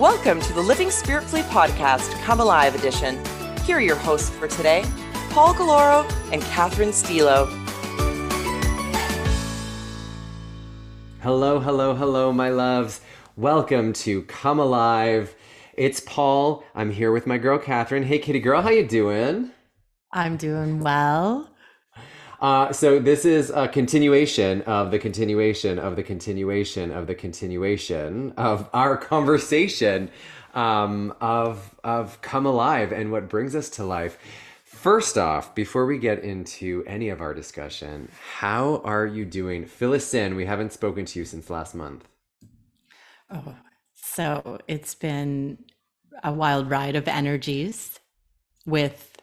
Welcome to the Living Spiritually podcast, Come Alive edition. Here are your hosts for today, Paul Galoro and Catherine Stilo. Hello, hello, hello, my loves. Welcome to Come Alive. It's Paul. I'm here with my girl Catherine. Hey, kitty girl, how you doing? I'm doing well. Uh, so this is a continuation of the continuation of the continuation of the continuation of our conversation um, of of come alive and what brings us to life. First off, before we get into any of our discussion, how are you doing? Fill us in. We haven't spoken to you since last month. Oh, so it's been a wild ride of energies with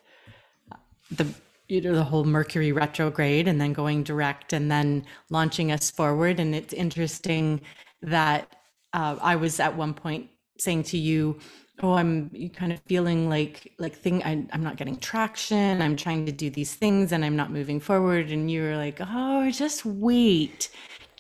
the you know the whole mercury retrograde and then going direct and then launching us forward. And it's interesting that uh, i was at one point saying to you oh i'm kind of feeling like like thing I, i'm not getting traction. I'm trying to do these things and i'm not moving forward. And you were like oh just wait.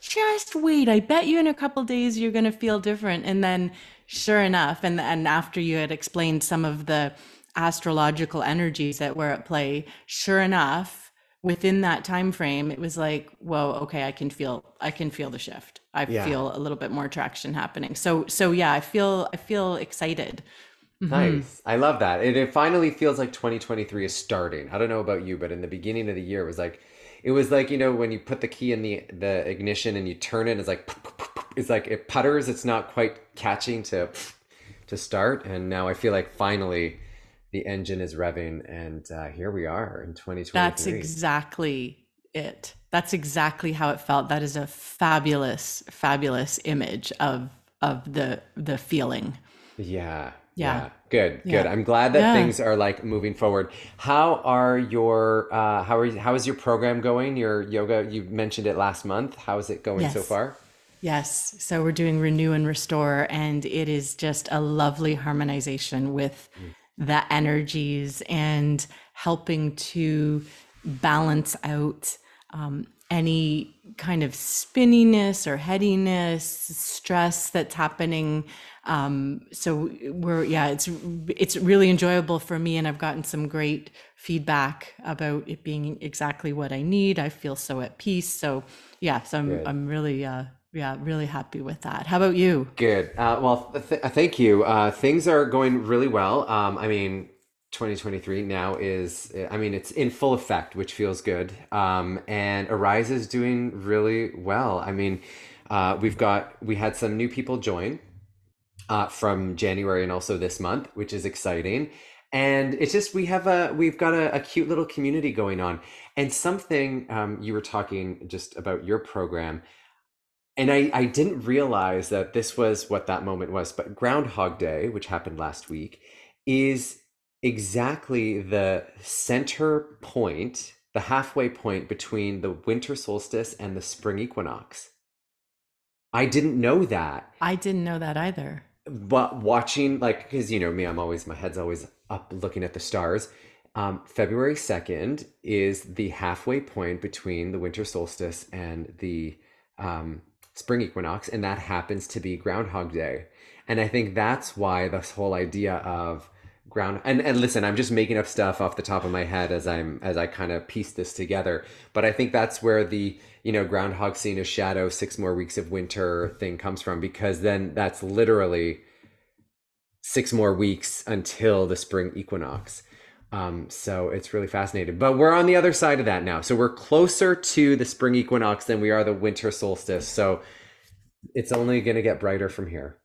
Just wait. I bet you in a couple days you're going to feel different. And then sure enough and and after you had explained some of the astrological energies that were at play sure enough within that time frame it was like whoa okay i can feel i can feel the shift i Yeah. feel a little bit more traction happening so so yeah i feel i feel excited Mhm. Nice. I love that. It, it finally feels like 2023 is starting. I don't know about you, but in the beginning of the year, it was like, it was like, you know, when you put the key in the, the ignition and you turn it, it's like, it's like it putters. It's not quite catching to, to start. And now I feel like finally the engine is revving and uh, here we are in 2023. that's exactly it that's exactly how it felt that is a fabulous fabulous image of of the the feeling Yeah. Yeah. Good. Good. Yeah. I'm glad that Yeah. things are like moving forward. How are your uh how are you, how is your program going? Your yoga, you mentioned it last month. How is it going so far? Yes. So we're doing renew and restore, and it is just a lovely harmonization with the energies and helping to balance out um, any kind of spinniness or headiness, stress that's happening. Um, so we're yeah, it's it's really enjoyable for me, and I've gotten some great feedback about it being exactly what I need. I feel so at peace. So yeah, so I'm Good. I'm really uh yeah really happy with that. How about you? Good. Uh, well, th- th- thank you. Uh, things are going really well. Um, I mean, 2023 now is, I mean, it's in full effect, which feels good. Um, and Arise is doing really well. I mean, uh, we've got, we had some new people join uh, from January and also this month, which is exciting. And it's just, we have a, we've got a, a cute little community going on. And something um, you were talking just about your program and I, I didn't realize that this was what that moment was but groundhog day which happened last week is exactly the center point the halfway point between the winter solstice and the spring equinox. I didn't know that. I didn't know that either. but watching like because you know me i'm always my head's always up looking at the stars. Um, february 2nd is the halfway point between the winter solstice and the um, spring equinox and that happens to be groundhog day and i think that's why this whole idea of ground and, and listen i'm just making up stuff off the top of my head as i'm as i kind of piece this together but i think that's where the you know groundhog seeing a shadow six more weeks of winter thing comes from because then that's literally six more weeks until the spring equinox. Um, so it's really fascinating. But we're on the other side of that now. So we're closer to the spring equinox than we are the winter solstice. So it's only going to get brighter from here.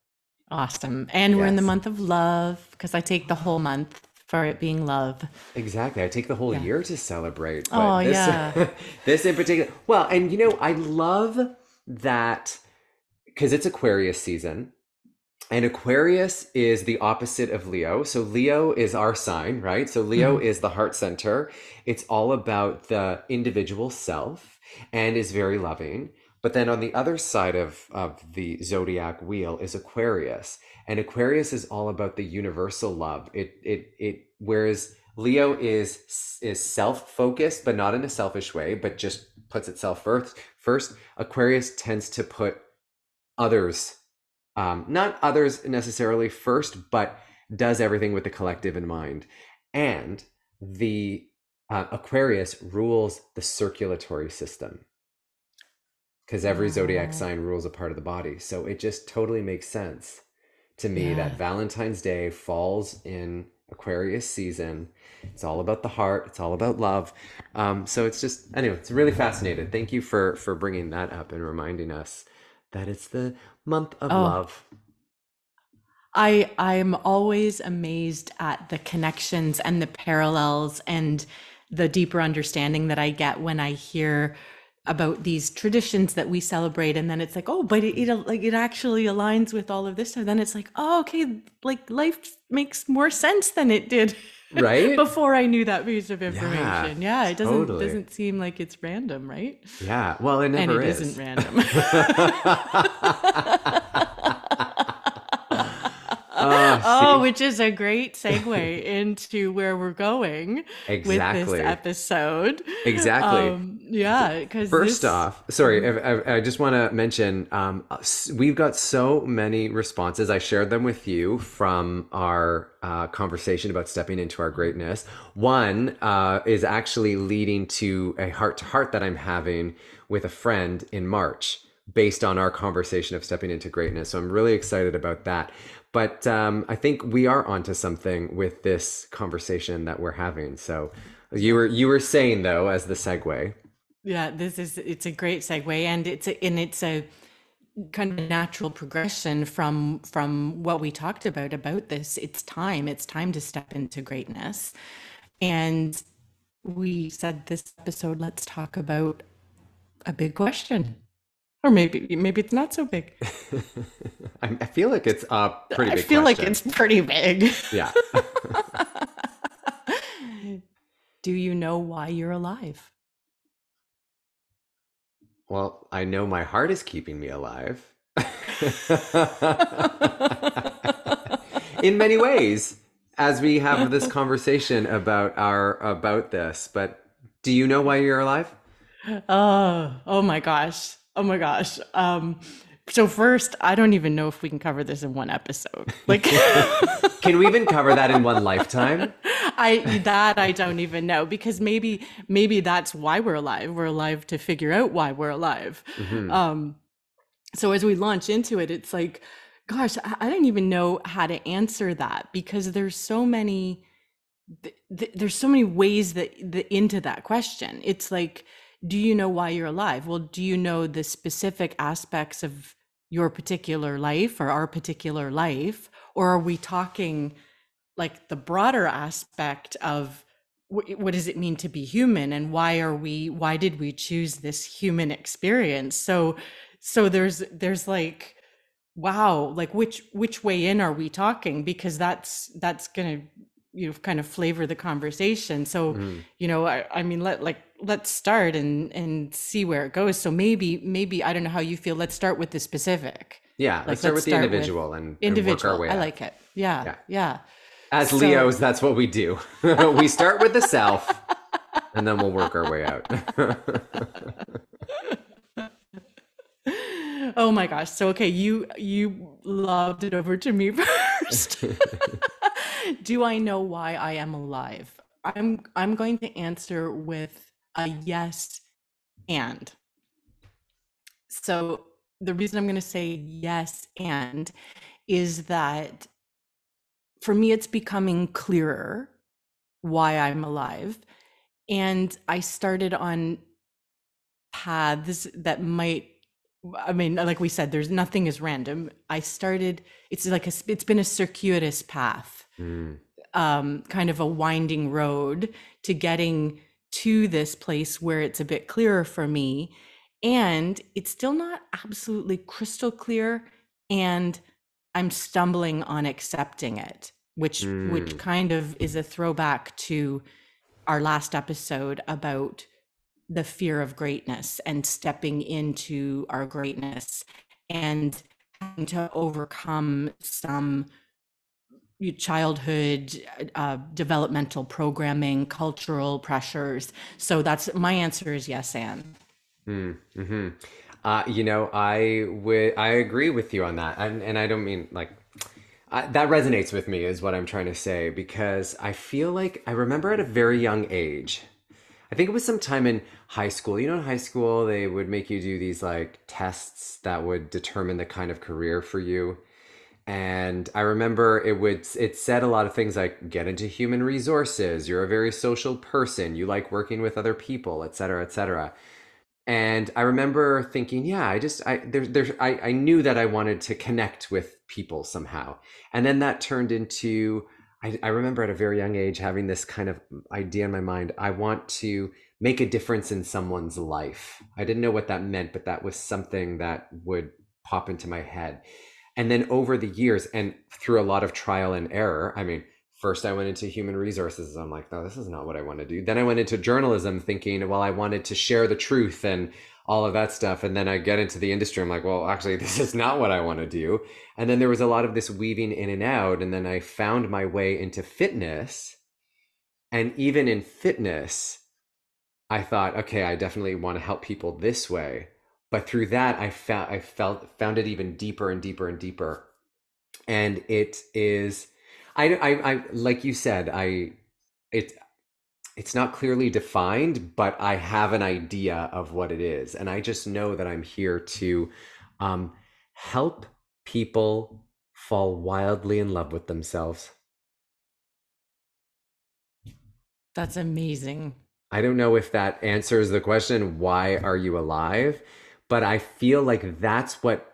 Awesome. And we're in the month of love because I take the whole month for it being love. Exactly. I take the whole Yeah. year to celebrate. Oh, this, yeah. this in particular. Well, and you know, I love that because it's Aquarius season. And Aquarius is the opposite of Leo. So Leo is our sign, right? So Leo mm-hmm. is the heart center. It's all about the individual self and is very loving. But then on the other side of, of the zodiac wheel is Aquarius. And Aquarius is all about the universal love. It it it whereas Leo is is self-focused, but not in a selfish way, but just puts itself first. First, Aquarius tends to put others um, not others necessarily first, but does everything with the collective in mind. And the uh, Aquarius rules the circulatory system because every zodiac sign rules a part of the body. So it just totally makes sense to me that Valentine's Day falls in Aquarius season. It's all about the heart. It's all about love. Um, so it's just anyway, it's really fascinating. Thank you for for bringing that up and reminding us that it's the month of Oh. love. I I'm always amazed at the connections and the parallels and the deeper understanding that I get when I hear about these traditions that we celebrate and then it's like oh but it, it like it actually aligns with all of this and then it's like oh okay like life makes more sense than it did Right? before I knew that piece of information yeah, it doesn't totally. doesn't seem like it's random right Yeah. Well, it and it is. isn't random Ah, Oh, which is a great segue into where we're going with Exactly. this episode. Exactly. Um, yeah, because First off, sorry, Mm-hmm. I, I, I just want to mention um, we've got so many responses. I shared them with you from our uh, conversation about stepping into our greatness. One uh, is actually leading to a heart to heart that I'm having with a friend in March based on our conversation of stepping into greatness. So I'm really excited about that. But um, I think we are onto something with this conversation that we're having. So you were you were saying though as the segue. yeah, this is it's a great segue, and it's a, and it's a kind of natural progression from from what we talked about about this. It's time. It's time to step into greatness, and we said this episode. Let's talk about a big question, or maybe maybe it's not so big. I, I feel like it's a pretty big. I feel like it's pretty big. yeah. Do you know why you're alive? well, I know my heart is keeping me alive. In many ways, as we have this conversation about our about this, but do you know why you're alive? Oh, oh my gosh. Oh my gosh. Um, so first, I don't even know if we can cover this in one episode. Like Can we even cover that in one lifetime? I that I don't even know because maybe maybe that's why we're alive. We're alive to figure out why we're alive. Mhm. Um, so as we launch into it, it's like, gosh, I, I don't even know how to answer that because there's so many, th- th- there's so many ways that the, into that question. It's like, do you know why you're alive? Well, do you know the specific aspects of your particular life or our particular life, or are we talking like the broader aspect of what does it mean to be human? And why are we why did we choose this human experience? So so there's there's like wow like which which way in are we talking? Because that's that's gonna you know kind of flavor the conversation. So Mhm. you know I, I mean let like let's start and and see where it goes. So maybe maybe i don't know how you feel. Let's start with the specific. Yeah, Like, let's start let's with the start with individual and, and work individual. our way i like it. Yeah Yeah. yeah, As So- Leos, that's what we do. we start with the self, and then we'll work our way out. oh my gosh. So okay you you loved it over to me first do i know why i am alive? I'm i'm going to answer with a yes and. So the reason i'm going to say yes and is that for me it's becoming clearer why i'm alive. And i started on paths that might I mean, like we said, there's nothing is random. I started, it's like a, it's been a circuitous path, Mm, um, kind of a winding road to getting to this place where it's a bit clearer for me. And it's still not absolutely crystal clear. And I'm stumbling on accepting it, which, which Mm. kind of is a throwback to our last episode about the fear of greatness and stepping into our greatness and having to overcome some y- childhood uh, developmental programming cultural pressures so that's my answer is yes and mm, mhm. Uh, you know, I would I agree with you on that, and and I don't mean like I, that resonates with me is what I'm trying to say because I feel like I remember at a very young age. I think it was sometime in high school. You know, in high school they would make you do these like tests that would determine the kind of career for you and i remember it would it said a lot of things like get into human resources. You're a very social person. You like working with other people et cetera et cetera. And i remember thinking yeah i just i there, there I, I knew that i wanted to connect with people somehow. And then that turned into I, I remember at a very young age having this kind of idea in my mind i want to make a difference in someone's life. I didn't know what that meant but that was something that would pop into my head and then over the years and through a lot of trial and error, I mean, first I went into human resources. I'm like, no, this is not what I want to do. Then I went into journalism thinking, well, I wanted to share the truth and all of that stuff. And then I get into the industry. I'm like, well, actually, this is not what I want to do. And then there was a lot of this weaving in and out. And then I found my way into fitness. And even in fitness, I thought, okay, I definitely want to help people this way but through that i found i felt found it even deeper and deeper and deeper. And it is I, I i like you said i it it's not clearly defined but i have an idea of what it is. And i just know that i'm here to um help people fall wildly in love with themselves. That's amazing. I don't know if that answers the question why are you alive but I feel like that's what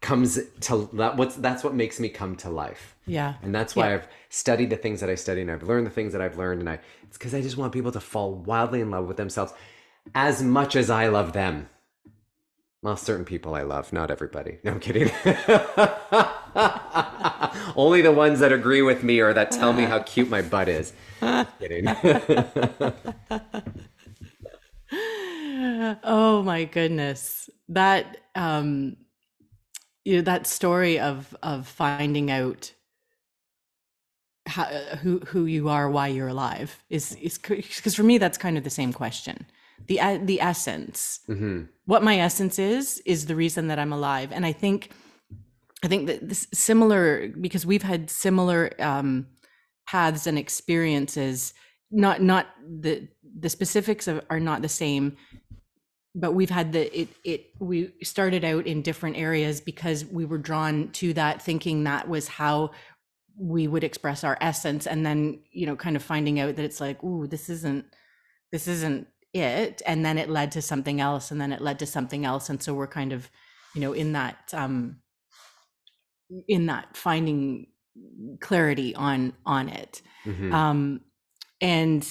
comes to that what's that's what makes me come to life. Yeah. And that's why yeah. I've studied the things that I study and I've learned the things that I've learned and I it's cuz I just want people to fall wildly in love with themselves as much as I love them. Well, certain people I love, not everybody. No, I'm kidding. Only the ones that agree with me or that tell me how cute my butt is. kidding. oh my goodness. That um you know that story of of finding out how, who who you are why you're alive is is because for me that's kind of the same question. The the essence. Mm-hmm. what my essence is is the reason that i'm alive. And i think i think that this similar because we've had similar um paths and experiences not not the the specifics of, are not the same but we've had the it it we started out in different areas because we were drawn to that thinking that was how we would express our essence and then you know kind of finding out that it's like ooh this isn't this isn't it and then it led to something else and then it led to something else and so we're kind of you know in that um in that finding clarity on on it mm-hmm. um and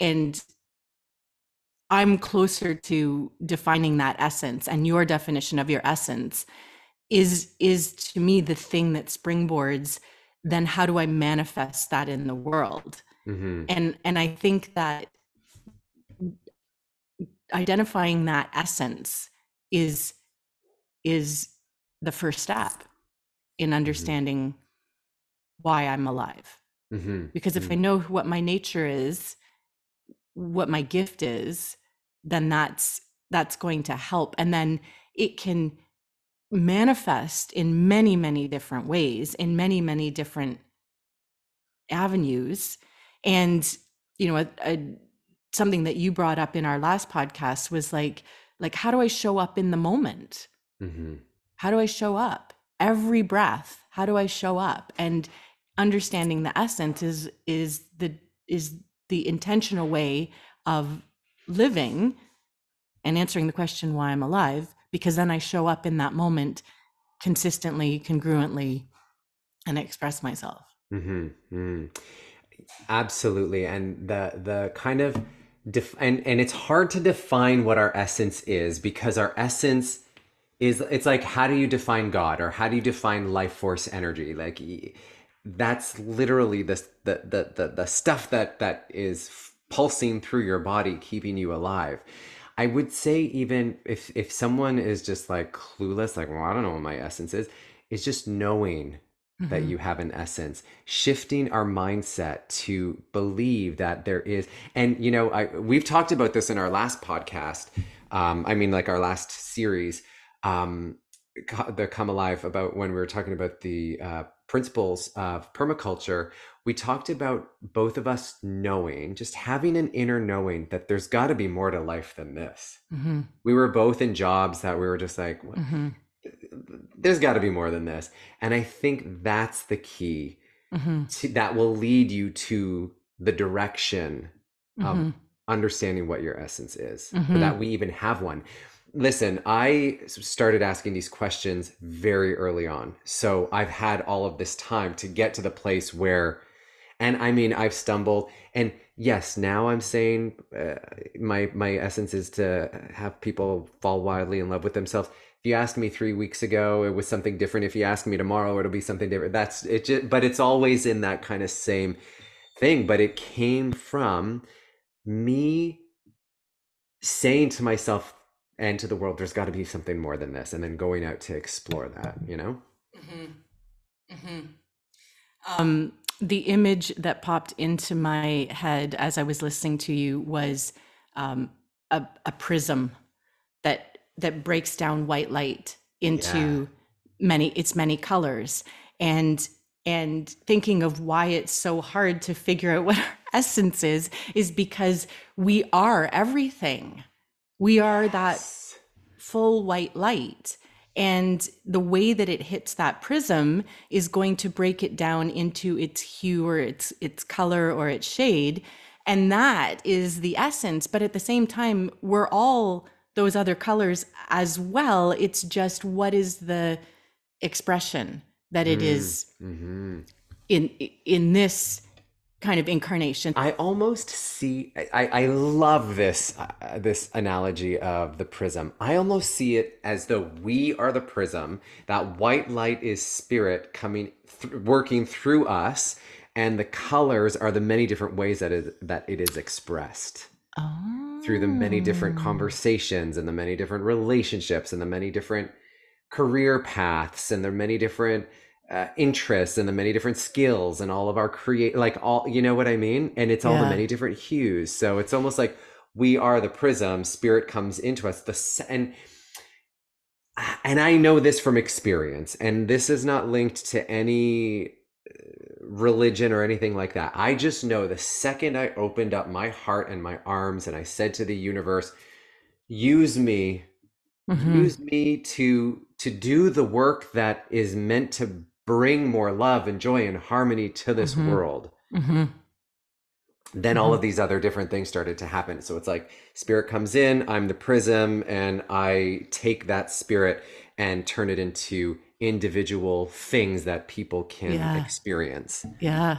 and I'm closer to defining that essence and your definition of your essence is is to me the thing that springboards then how do I manifest that in the world? Mm-hmm. And and I think that identifying that essence is is the first step in mm-hmm. understanding mm-hmm. why I'm alive. Mm-hmm. Because if I mm-hmm. know what my nature is, what my gift is, then that's that's going to help. And then it can manifest in many many different ways in many many different avenues. And you know a, a, something that you brought up in our last podcast was like like how do i show up in the moment? Mm-hmm. how do i show up? Every breath how do i show up? And understanding the essence is is the is the intentional way of living and answering the question why I'm alive, because then I show up in that moment consistently, congruently, and express myself. Mm-hmm. Mm. Absolutely, and the the kind of def- and and it's hard to define what our essence is because our essence is it's like how do you define God or how do you define life force energy like that's literally the the the the, the stuff that that is pulsing through your body keeping you alive i would say even if if someone is just like clueless like well i don't know what my essence is it's just knowing mm-hmm. that you have an essence shifting our mindset to believe that there is and you know I, we've talked about this in our last podcast Um, I mean, like our last series, um, the Come Alive, about when we were talking about the uh, principles of permaculture, we talked about both of us knowing, just having an inner knowing that there's got to be more to life than this. Mm-hmm. We were both in jobs that we were just like, Mm-hmm. there's got to be more than this. And I think that's the key Mm-hmm. to, that will lead you to the direction of Mm-hmm. understanding what your essence is, Mhm. that we even have one. Listen, I started asking these questions very early on. So I've had all of this time to get to the place where, and I mean, I've stumbled. And yes, now I'm saying uh, my my essence is to have people fall wildly in love with themselves. If you asked me three weeks ago, it was something different. If you ask me tomorrow, it'll be something different. That's it. Just, but it's always in that kind of same thing. But it came from me saying to myself and to the world, there's got to be something more than this, and then going out to explore that, you know? Um, the image that popped into my head as I was listening to you was um, a, a prism that that breaks down white light into many its many colors, and and thinking of why it's so hard to figure out what our essence is is because we are everything. We are that full white light. And the way that it hits that prism is going to break it down into its hue or its its color or its shade. And that is the essence. But at the same time, we're all those other colors as well. It's just what is the expression that it is hmm in in this kind of incarnation. I almost see. I, I love this uh, this analogy of the prism. I almost see it as though we are the prism. That white light is spirit coming, th- working through us, and the colors are the many different ways that it that it is expressed oh. through the many different conversations and the many different relationships and the many different career paths and the many different uh, interests and the many different skills and all of our create like all you know what i mean? And it's all the many different hues. So it's almost like we are the prism spirit comes into us the and and i know this from experience and this is not linked to any uh, religion or anything like that. I just know the second i opened up my heart and my arms and i said to the universe use me Mhm. use me to to do the work that is meant to bring more love and joy and harmony to this Mhm. world Mhm. then all of these other different things started to happen so it's like spirit comes in i'm the prism and i take that spirit and turn it into individual things that people can Yeah. experience Yeah.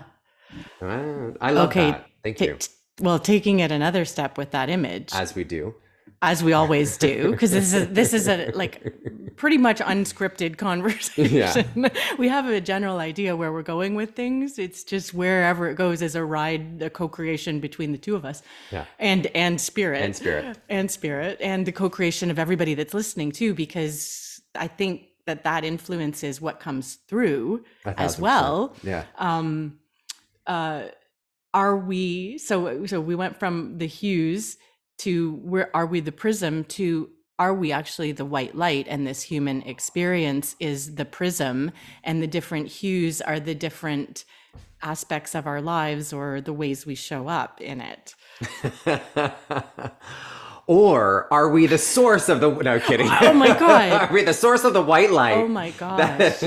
Ah, i love Okay, that thank you t- well, taking it another step with that image, as we do we always do, because this is this is a like pretty much unscripted conversation. Yeah. we have a general idea where we're going with things. It's just wherever it goes is a ride, a co-creation between the two of us, Yeah. and and spirit, And spirit. and spirit, and the co-creation of everybody that's listening too. Because I think that that influences what comes through as thousand percent. well yeah um uh are we so so we went from the hues to where are we the prism to are we actually the white light? And this human experience is the prism and the different hues are the different aspects of our lives or the ways we show up in it. Or are we the source of the no kidding. Oh my God. are we the source of the white light? Oh my gosh.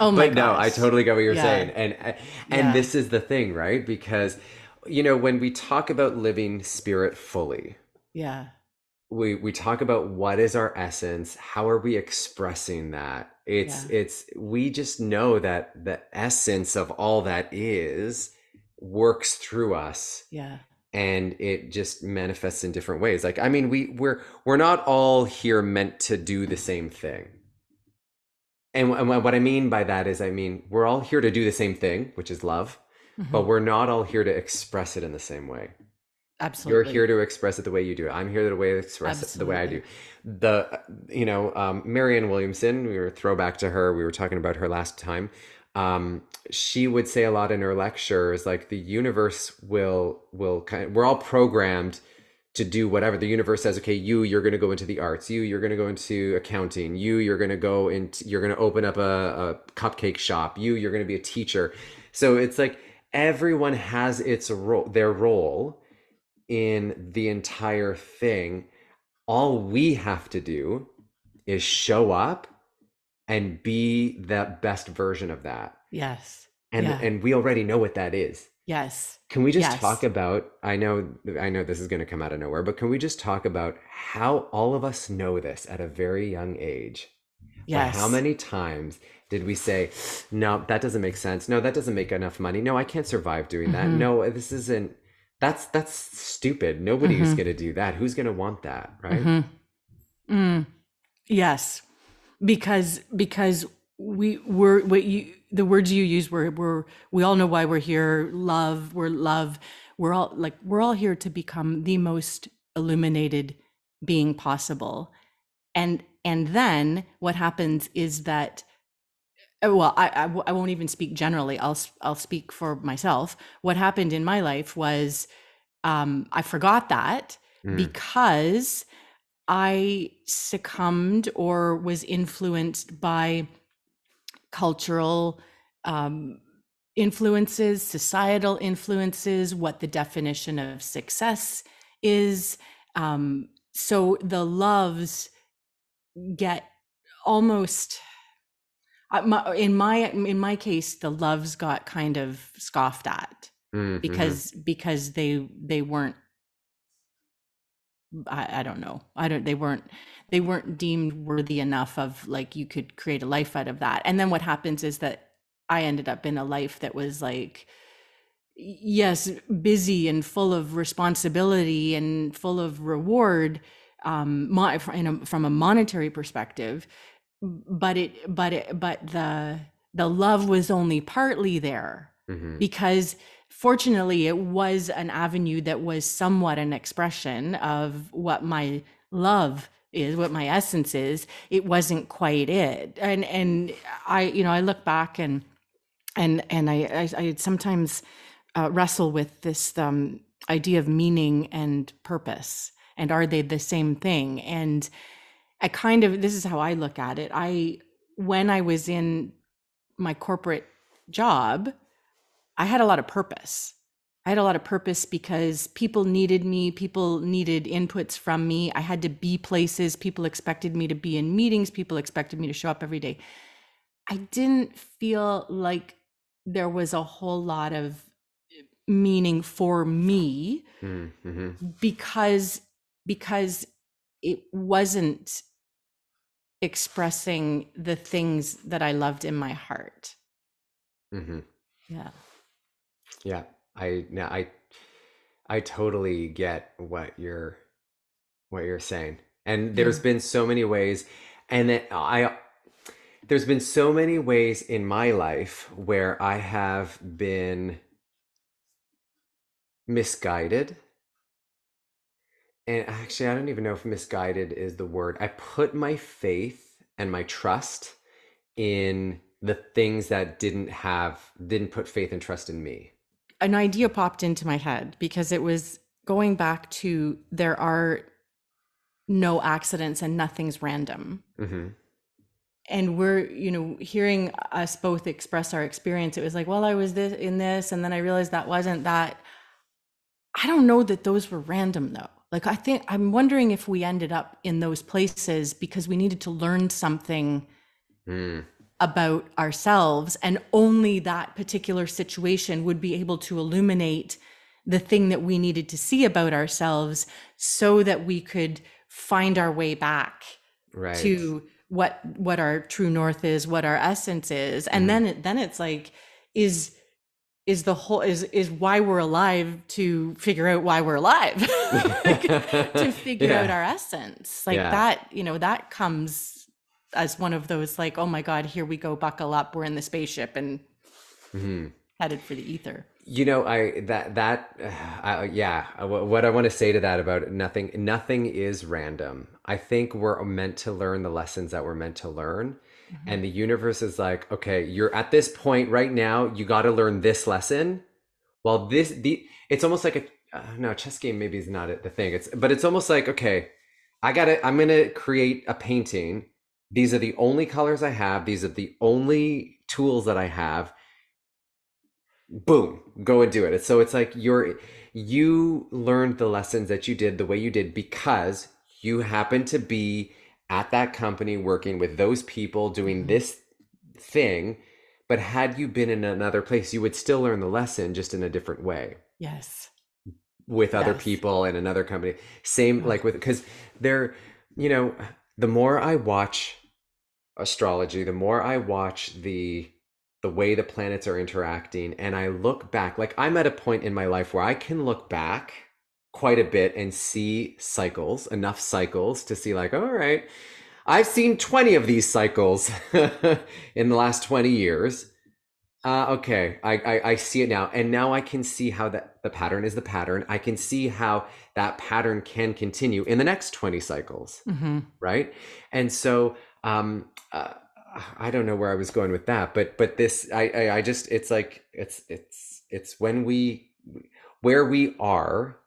Oh my but no i totally get what you're Yeah. saying. And and Yeah. this is the thing right? Because you know when we talk about living spirit fully yeah. we we talk about what is our essence how are we expressing that? It's Yeah. it's we just know that the essence of all that is works through us yeah. and it just manifests in different ways. Like i mean we we're we're not all here meant to do the same thing. And, and what i mean by that is i mean we're all here to do the same thing which is love but Mhm. we're not all here to express it in the same way absolutely you're here to express it the way you do. I'm here the way to express it the way I do. The you know um, Marianne Williamson. We were throwback to her. We were talking about her last time. Um, she would say a lot in her lectures, like the universe will will kind. we're all programmed to do whatever the universe says okay you you're going to go into the arts you you're going to go into accounting you you're going to go into you're going to open up a, a cupcake shop you you're going to be a teacher so it's like everyone has its role their role in the entire thing all we have to do is show up and be the best version of that Yes. and Yeah. and we already know what that is Yes. can we just Yes. talk about I know I know this is going to come out of nowhere, but can we just talk about how all of us know this at a very young age? Yes. how many times did we say, "No, that doesn't make sense. No, that doesn't make enough money. No, I can't survive doing that. Mhm. No, this isn't that's that's stupid. Nobody's Mhm. going to do that. Who's going to want that, right? Mhm. Mm. Yes, because because we were what you the words you use were were we all know why we're here. Love, we're love. We're all like we're all here to become the most illuminated being possible, and and then what happens is that. Uh, Well, I won't even speak generally. I'll I'll speak for myself. What happened in my life was um, I forgot that Mm. because I succumbed or was influenced by cultural um, influences, societal influences, what the definition of success is. Um, so the loves get almost. My- In my in my case, the loves got kind of scoffed at Mhm. because because they they weren't I, I don't know i don't they weren't they weren't deemed worthy enough of like you could create a life out of that and then what happens is that i ended up in a life that was like yes busy and full of responsibility and full of reward um mo- a, from a monetary perspective but it but it but the the love was only partly there Mhm. because fortunately it was an avenue that was somewhat an expression of what my love is what my essence is. It wasn't quite it. And and i you know i look back and and and i i, I sometimes uh, wrestle with this um, idea of meaning and purpose. And are they the same thing? And i kind of this is how i look at it i when i was in my corporate job I had a lot of purpose. I had a lot of purpose because people needed me, people needed inputs from me. I had to be places, people expected me to be in meetings, people expected me to show up every day. I didn't feel like there was a whole lot of meaning for me Mhm. Mhm. because because it wasn't expressing the things that I loved in my heart. Mhm. Yeah. Yeah, I now I I totally get what you're what you're saying. And there's Yeah. been so many ways and then I there's been so many ways in my life where I have been misguided. And actually, I don't even know if misguided is the word. I put my faith and my trust in the things that didn't have didn't put faith and trust in me. an idea popped into my head because it was going back to there are no accidents and nothing's random. hmm And we're, you know, hearing us both express our experience, it was like, well, I was this in this, and then I realized that wasn't that. I don't know that those were random though. Like I think I'm wondering if we ended up in those places because we needed to learn something Mm. about ourselves and only that particular situation would be able to illuminate the thing that we needed to see about ourselves so that we could find our way back Right. to what what our true north is what our essence is and Mhm. then it, then it's like is is the whole is is why we're alive to figure out why we're alive. Like, to figure out our essence. Like Yeah. that you know that comes as one of those like oh my god here we go buckle up. We're in the spaceship and Mhm. headed for the ether You know, I that that uh, I, yeah. What I want to say to that about nothing, nothing is random. I think we're meant to learn the lessons that we're meant to learn, and the universe is like, okay, you're at this point right now. You got to learn this lesson. Well, this the it's almost like a uh, no chess game maybe is not the thing. It's but it's almost like okay, I got to I'm gonna create a painting. These are the only colors I have. These are the only tools that I have. Boom, go and do it. So it's like you're you learned the lessons that you did the way you did because you happened to be at that company working with those people doing Mhm. this thing. But had you been in another place, you would still learn the lesson just in a different way Yes. with other Yes. people in another company. Same like with because they're you know the more I watch astrology, the more I watch the the way the planets are interacting, and I look back. Like I'm at a point in my life where I can look back quite a bit and see cycles, enough cycles to see like, all right, I've seen 20 of these cycles in the last 20 years. Uh, okay, I, I I see it now, and now I can see how that the pattern is the pattern. I can see how that pattern can continue in the next 20 cycles hmm right and so um uh, i don't know where i was going with that but but this I, I i just it's like it's it's it's when we where we are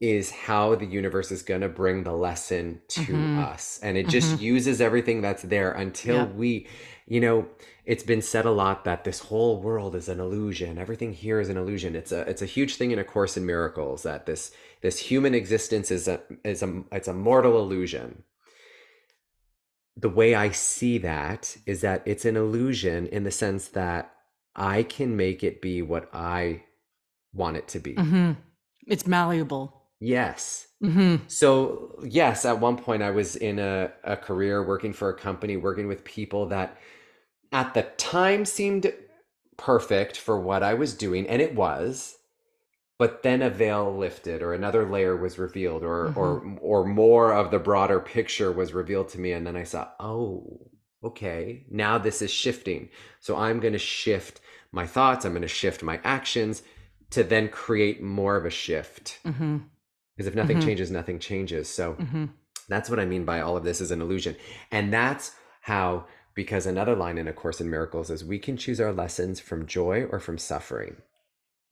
is how the universe is going to bring the lesson to Mhm. us and it just uses everything that's there until Yeah. we you know it's been said a lot that this whole world is an illusion everything here is an illusion it's a it's a huge thing in a course in miracles that this this human existence is a is a it's a mortal illusion the way i see that is that it's an illusion in the sense that i can make it be what i want it to be. Hmm It's malleable. yes. Hmm so yes at one point i was in a, a career working for a company working with people that at the time seemed perfect for what i was doing and it was but then a veil lifted or another layer was revealed or or or more of the broader picture was revealed to me and then i saw oh okay now this is shifting. So i'm going to shift my thoughts i'm going to shift my actions to then create more of a shift. Because if nothing Mhm. changes nothing changes. So hmm that's what i mean by all of this is an illusion. And that's how because another line in a course in miracles is we can choose our lessons from joy or from suffering.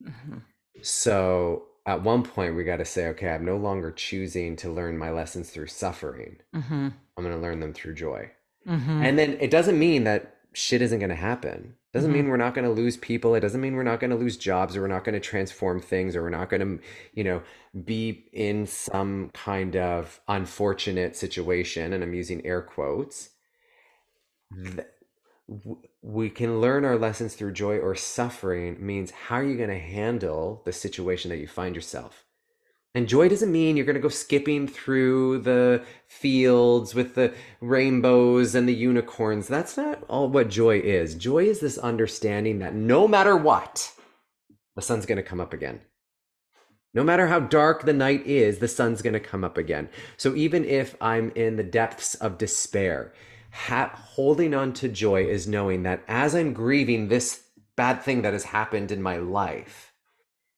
Hmm so at one point we got to say okay i'm no longer choosing to learn my lessons through suffering. Hmm i'm going to learn them through joy. Hmm and then it doesn't mean that shit isn't going to happen. It doesn't Mhm. mean we're not going to lose people. It doesn't mean we're not going to lose jobs or we're not going to transform things or we're not going to you know be in some kind of unfortunate situation and i'm using air quotes. Th- w- we can learn our lessons through joy or suffering means how are you going to handle the situation that you find yourself and joy doesn't mean you're going to go skipping through the fields with the rainbows and the unicorns. That's not all what joy is. Joy is this understanding that no matter what, the sun's going to come up again. No matter how dark the night is, the sun's going to come up again. So even if I'm in the depths of despair, ha- holding on to joy is knowing that as I'm grieving this bad thing that has happened in my life,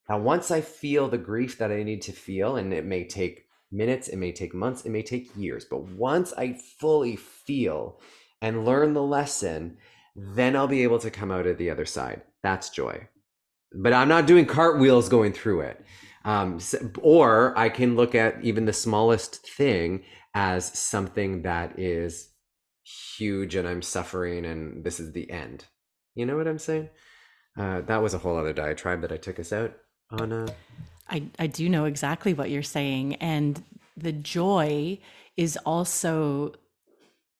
now, once I feel the grief that I need to feel, and it may take minutes, it may take months, it may take years, but once I fully feel and learn the lesson, then I'll be able to come out of the other side. That's joy. But I'm not doing cartwheels going through it. Um, or I can look at even the smallest thing as something that is huge and I'm suffering and this is the end. You know what I'm saying? Uh, that was a whole other diatribe that I took us out on. Uh, I, I do know exactly what you're saying. And the joy is also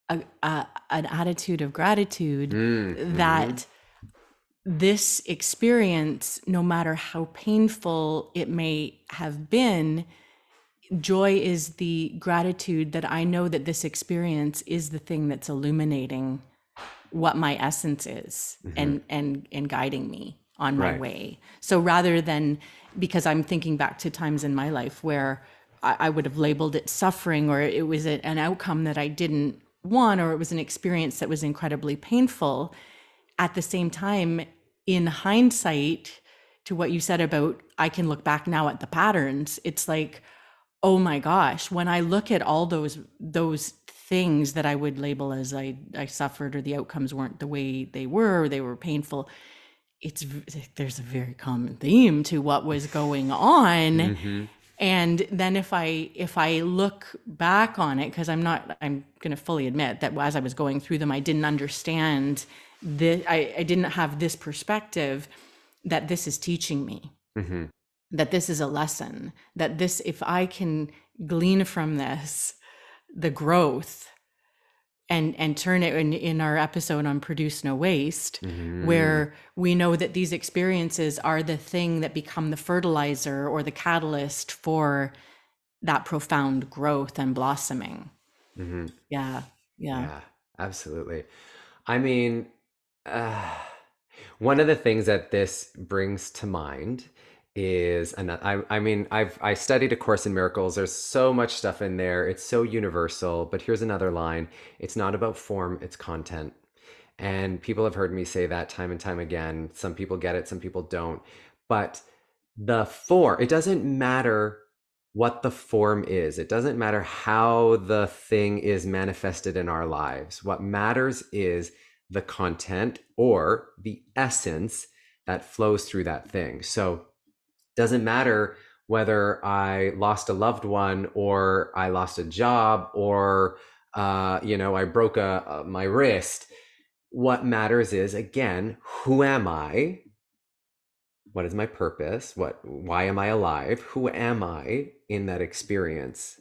a, a, an attitude of gratitude mm, that this experience, no matter how painful it may have been, joy is the gratitude that I know that this experience is the thing that's illuminating what my essence is mm-hmm. and and and guiding me on my Right. way. So rather than because I'm thinking back to times in my life where I, I would have labeled it suffering or it was a, an outcome that I didn't want or it was an experience that was incredibly painful at the same time in hindsight to what you said about i can look back now at the patterns it's like oh my gosh when i look at all those those things that i would label as i i suffered or the outcomes weren't the way they were or they were painful it's there's a very common theme to what was going on. Mm-hmm. And then if I if I look back on it, because I'm not I'm gonna fully admit that as I was going through them, I didn't understand this I, I didn't have this perspective that this is teaching me. Mm-hmm. That this is a lesson, that this if I can glean from this the growth and and turn it in, in our episode on produce no waste Mm-hmm. where we know that these experiences are the thing that become the fertilizer or the catalyst for that profound growth and blossoming Mm-hmm. yeah yeah, Yeah, absolutely. I mean, uh, one of the things that this brings to mind is, and I, I mean, I've I studied A Course in Miracles. There's so much stuff in there. It's so universal. But here's another line: It's not about form; it's content. And people have heard me say that time and time again. Some people get it, some people don't. But the form, it doesn't matter what the form is. It doesn't matter how the thing is manifested in our lives. What matters is the content or the essence that flows through that thing. So doesn't matter whether I lost a loved one or I lost a job or uh, you know I broke a, a my wrist. What matters is again, who am I? What is my purpose? What why am I alive? Who am I in that experience?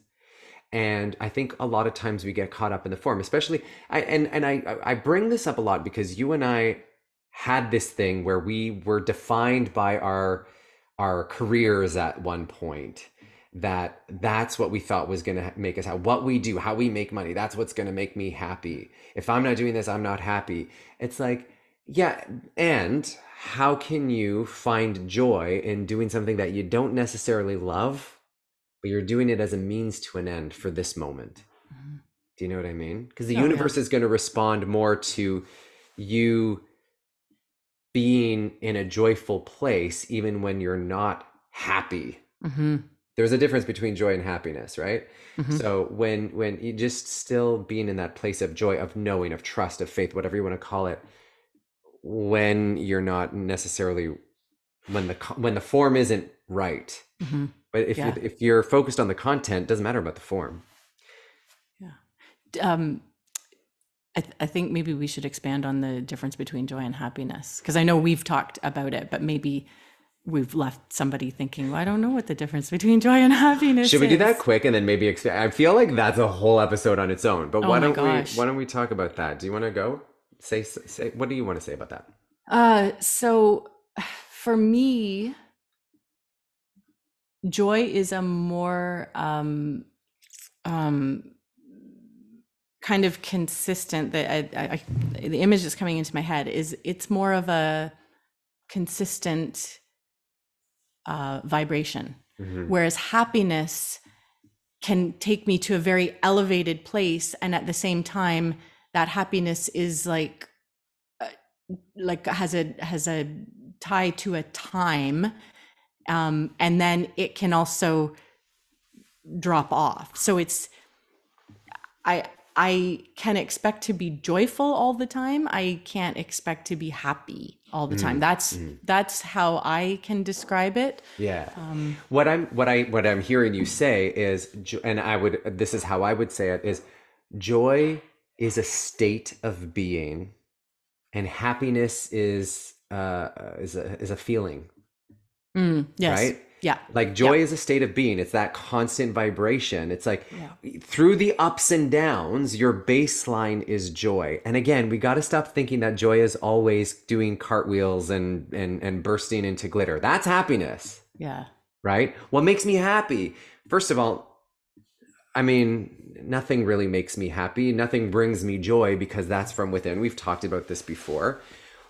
And I think a lot of times we get caught up in the form, especially I and and I I bring this up a lot because you and I had this thing where we were defined by our our careers at one point that that's what we thought was going to make us happy what we do how we make money that's what's going to make me happy if i'm not doing this i'm not happy it's like yeah and how can you find joy in doing something that you don't necessarily love but you're doing it as a means to an end for this moment Mhm. do you know what i mean because the Oh, yeah. universe is going to respond more to you being in a joyful place even when you're not happy Mhm. there's a difference between joy and happiness right Mhm. so when when you just still being in that place of joy of knowing of trust of faith whatever you want to call it when you're not necessarily when the when the form isn't right Mhm. but if Yeah. you if you're focused on the content doesn't matter about the form Yeah. um I, th- I think maybe we should expand on the difference between joy and happiness because I know we've talked about it, but maybe we've left somebody thinking, well, I don't know what the difference between joy and happiness should we do that quick and then maybe expand i feel like that's a whole episode on its own but Oh why don't gosh. we why don't we talk about that? Do you want to go? Say say what do you want to say about that? Uh, so for me, joy is a more um, um, kind of consistent. That I, I, I, the image that's coming into my head is it's more of a consistent uh, vibration, Mhm. whereas happiness can take me to a very elevated place, and at the same time, that happiness is like like has a has a tie to a time um and then it can also drop off so it's i i can expect to be joyful all the time. I can't expect to be happy all the time. That's that's how i can describe it. Yeah. um What I'm what I what I'm hearing you say is and I would this is how I would say it is joy is a state of being and happiness is uh is a is a feeling, mm, yes. Right? Yeah Like joy is a state of being. It's that constant vibration. It's like Yeah. through the ups and downs, your baseline is joy. And again, we got to stop thinking that joy is always doing cartwheels and and and bursting into glitter. That's happiness yeah right? What makes me happy? First of all, I mean, nothing really makes me happy. Nothing brings me joy because that's from within. We've talked about this before.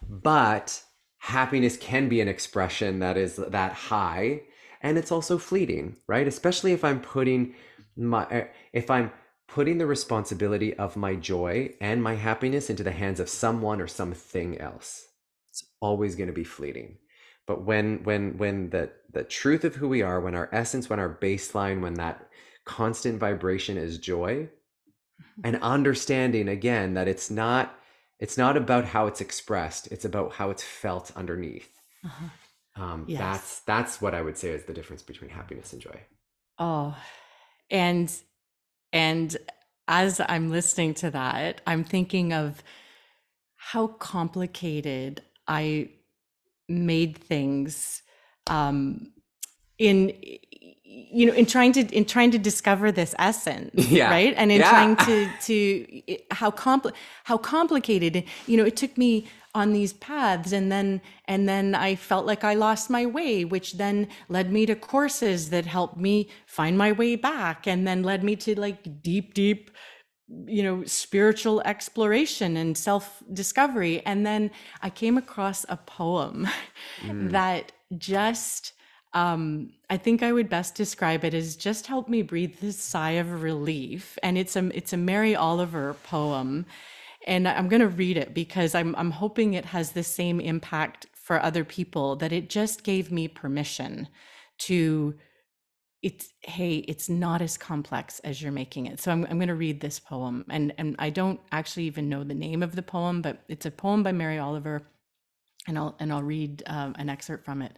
But happiness can be an expression that is that high and it's also fleeting, right? Especially if I'm putting my eh, if I'm putting the responsibility of my joy and my happiness into the hands of someone or something else. It's always going to be fleeting but when when when the the truth of who we are when our essence when our baseline when that constant vibration is joy and understanding again that it's not it's not about how it's expressed it's about how it's felt underneath Uh-huh. Um, Yes. that's that's what i would say is the difference between happiness and joy Oh, and and as I'm listening to that, I'm thinking of how complicated I made things um in you know in trying to in trying to discover this essence Yeah. right and in Yeah. trying to to how compl how complicated you know it took me on these paths and then and then I felt like I lost my way which then led me to courses that helped me find my way back and then led me to like deep deep you know spiritual exploration and self discovery and then I came across a poem Mm. that just um, I think I would best describe it as just help me breathe this sigh of relief. And it's a it's a Mary Oliver poem, and I'm going to read it because I'm I'm hoping it has the same impact for other people. That it just gave me permission to. It's hey, it's not as complex as you're making it. So I'm I'm going to read this poem, and and I don't actually even know the name of the poem, but it's a poem by Mary Oliver, and I'll and I'll read um, an excerpt from it.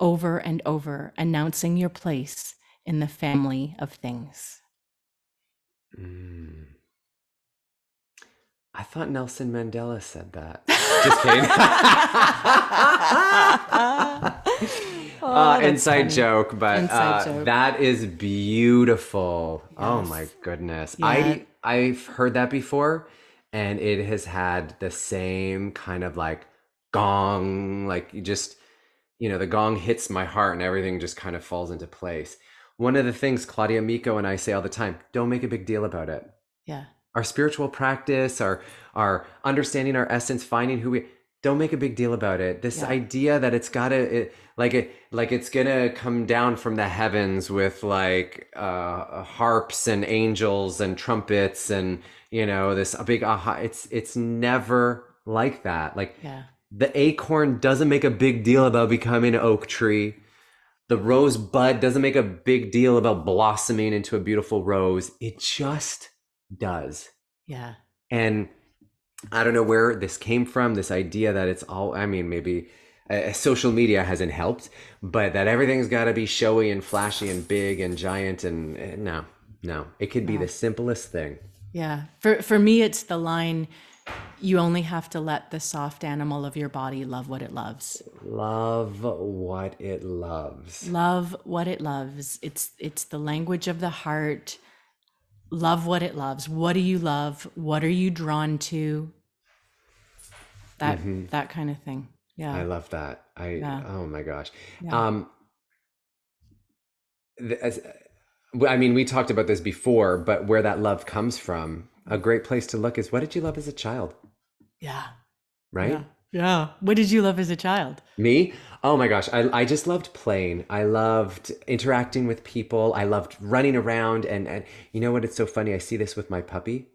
over and over, announcing your place in the family of things. Mm. I thought Nelson Mandela said that. Just kidding. Oh, uh, inside funny. joke, but Inside uh, joke. that is beautiful. Oh my goodness. Yeah. I I've heard that before and it has had the same kind of like gong like you just you know the gong hits my heart and everything just kind of falls into place. One of the things Claudia Miko and I say all the time, don't make a big deal about it Yeah. our spiritual practice, our our understanding our essence, finding who we don't make a big deal about it. This Yeah. idea that it's gotta it, like it like it's gonna come down from the heavens with like uh harps and angels and trumpets and you know this a big aha. It's it's never like that. Like Yeah. The acorn doesn't make a big deal about becoming an oak tree. The rose bud doesn't make a big deal about blossoming into a beautiful rose. It just does. Yeah. And I don't know where this came from, this idea that it's all, I mean, maybe uh, social media hasn't helped, but that everything's got to be showy and flashy and big and giant. And uh, no, no, it could be the simplest thing. Yeah. For for me it's the line you only have to let the soft animal of your body love what it loves. Love what it loves. Love what it loves. It's it's the language of the heart. Love what it loves. What do you love? What are you drawn to? That Mhm. that kind of thing. Yeah. I love that. I Yeah. oh my gosh. Yeah. Um as, I mean, we talked about this before, but where that love comes from, a great place to look is what did you love as a child, yeah. right? Yeah. Yeah. What did you love as a child? Me? Oh my gosh, I, I just loved playing. I loved interacting with people. I loved running around. And, and you know what? It's so funny. I see this with my puppy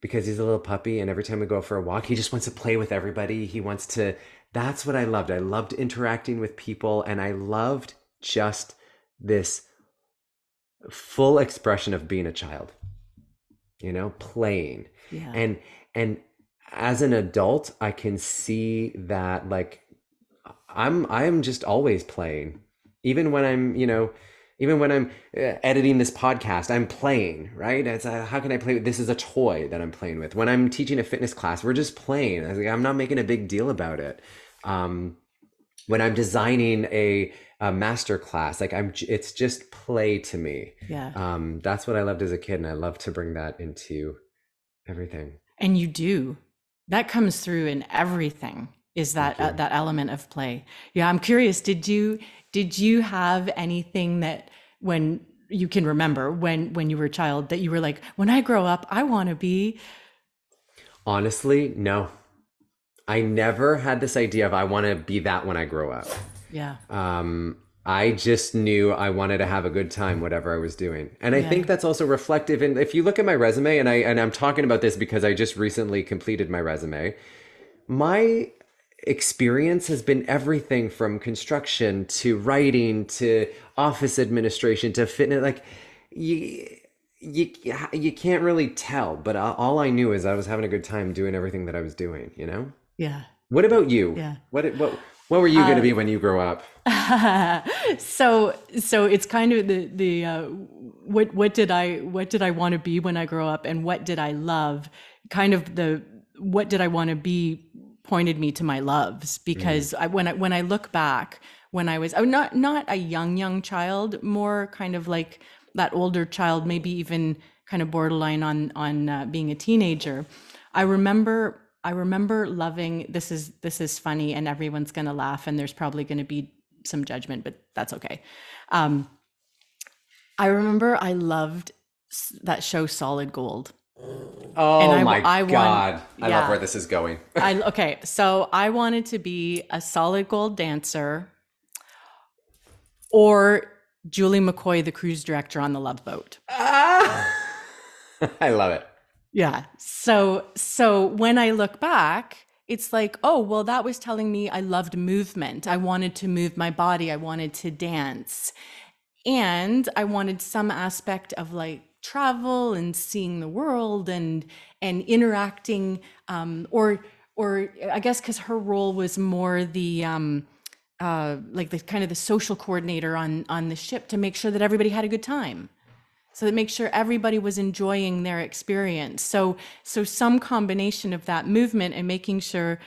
because he's a little puppy. And every time we go for a walk, he just wants to play with everybody. He wants to. That's what I loved. I loved interacting with people. And I loved just this full expression of being a child, you know, playing Yeah. and and as an adult i can see that like i'm i'm just always playing even when i'm you know even when i'm uh, editing this podcast i'm playing right? It's uh, how can i play this is a toy that i'm playing with. When i'm teaching a fitness class we're just playing I like, i'm not making a big deal about it. Um, when i'm designing a, a master class like i'm it's just play to me Yeah. um, that's what i loved as a kid and i love to bring that into everything And you do. That comes through in everything. Is that uh, that element of play? Yeah, I'm curious. Did you did you have anything that when you can remember when when you were a child that you were like, when I grow up, I want to be honestly no i never had this idea of i want to be that when i grow up yeah um, I just knew I wanted to have a good time, whatever I was doing. And I Yeah. think that's also reflective in if you look at my resume, and I and I'm talking about this because I just recently completed my resume. My experience has been everything from construction to writing to office administration to fitness. Like you, you, you can't really tell. But all I knew is I was having a good time doing everything that I was doing. You know. yeah. What about you? Yeah. What what what were you going to be when you grow up? so so it's kind of the the uh, what what did I what did I want to be when I grow up and what did I love? Kind of the what did I want to be pointed me to my loves because I, when I when I look back when I was oh, not not a young young child more kind of like that older child maybe even kind of borderline on on uh, being a teenager. I remember I remember loving this is this is funny and everyone's going to laugh and there's probably going to be some judgment but that's okay. Um I remember I loved that show Solid Gold. Oh I- my I god. I yeah. love where this is going. I okay, so I wanted to be a Solid Gold dancer or Julie McCoy the cruise director on the Love Boat. I love it. Yeah. So so when I look back, it's like, oh, well that was telling me I loved movement. I wanted to move my body. I wanted to dance. And I wanted some aspect of like travel and seeing the world and and interacting um or or I guess cuz her role was more the um uh like the kind of the social coordinator on on the ship to make sure that everybody had a good time so that make sure everybody was enjoying their experience. So so some combination of that movement and making sure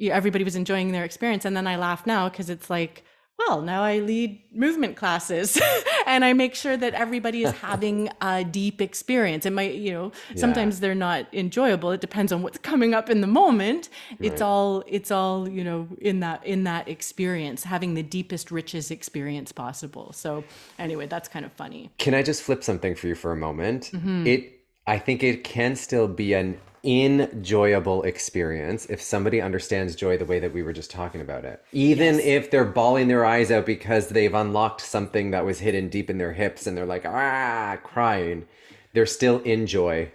everybody was enjoying their experience. And then i laugh now because it's like well now i lead movement classes and i make sure that everybody is having a deep experience. It might you know sometimes they're not enjoyable. It depends on what's coming up in the moment. It's all it's all you know in that in that experience having the deepest richest experience possible. So anyway that's kind of funny. Can I just flip something for you for a moment? Mm-hmm. It I think it can still be an enjoyable experience if somebody understands joy the way that we were just talking about it. Even Yes. if they're bawling their eyes out because they've unlocked something that was hidden deep in their hips and they're like ah crying, they're still in joy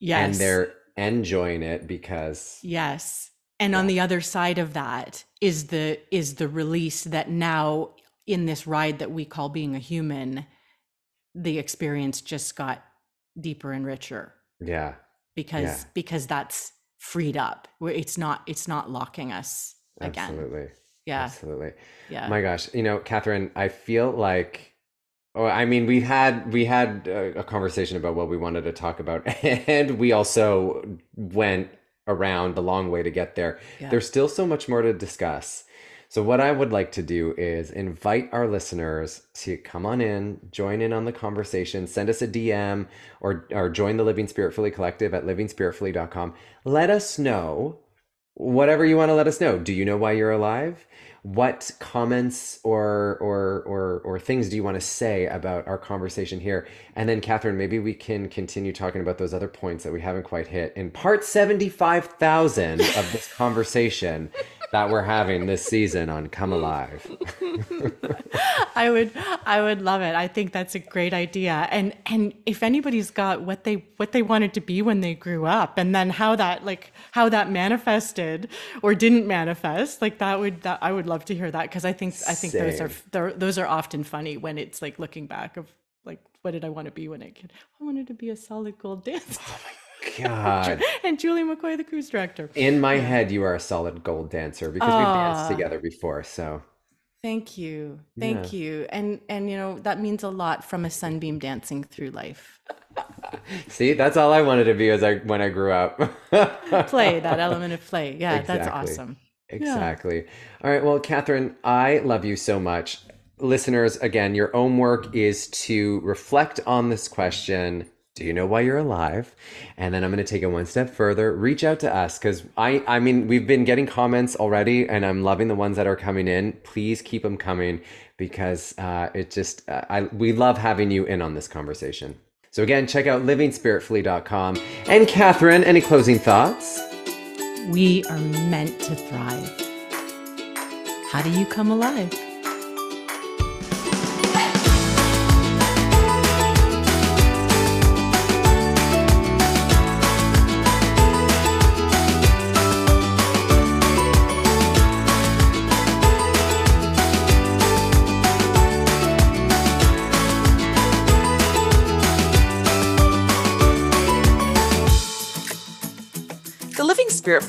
yes and they're enjoying it because Yes. And on the other side of that is the is the release that now in this ride that we call being a human, the experience just got deeper and richer yeah. Because Yeah. because that's freed up. Where it's not it's not locking us again. Absolutely. Yeah. Absolutely. Yeah. My gosh, you know, Catherine, I feel like, oh, I mean, we had we had a, a conversation about what we wanted to talk about, and we also went around the long way to get there. Yeah. There's still so much more to discuss. So what I would like to do is invite our listeners to come on in, join in on the conversation, send us a DM or or join the Living Spiritfully Collective at livingspiritfully.com. Let us know whatever you want to let us know. Do you know why you're alive? What comments or or or or things do you want to say about our conversation here? And then Catherine, maybe we can continue talking about those other points that we haven't quite hit in part 75,000 of this conversation that we're having this season on Come Alive. I would I would love it. I think that's a great idea. And and if anybody's got what they what they wanted to be when they grew up and then how that like how that manifested or didn't manifest, like that would that I would love to hear that because I think I think those are Same. those are often funny when it's like looking back of like what did I want to be when I kid? I wanted to be a solid gold dancer. Oh God. and Julie McCoy the cruise director. In my head, you are a solid gold dancer because we've danced Ah. together before. So Thank you. Thank Yeah. you. And and you know, that means a lot from a sunbeam dancing through life. See, that's all I wanted to be as I when I grew up. Play, that element of play. Yeah, that's awesome. Exactly. All right. Well, Catherine, I love you so much. Listeners, again, your own work is to reflect on this question. Do you know why you're alive? And then I'm going to take it one step further. Reach out to us because I, I mean, we've been getting comments already, and I'm loving the ones that are coming in. Please keep them coming because uh, it just, uh, I, we love having you in on this conversation. So again, check out livingspiritfully.com. And Catherine, any closing thoughts? We are meant to thrive. How do you come alive?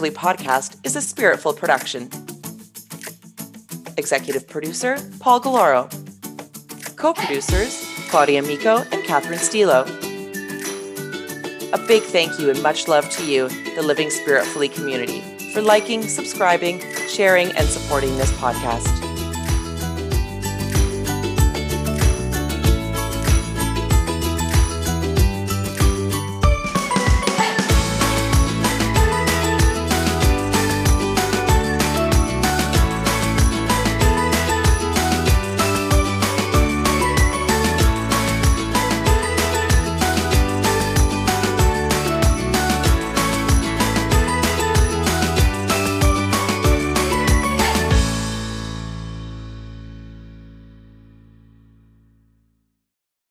Podcast is a Spiritful production. Executive producer Paul Galoro. Co producers Claudia Miko and Catherine Stilo. A big thank you and much love to you, the Living Spiritfully community, for liking, subscribing, sharing, and supporting this podcast.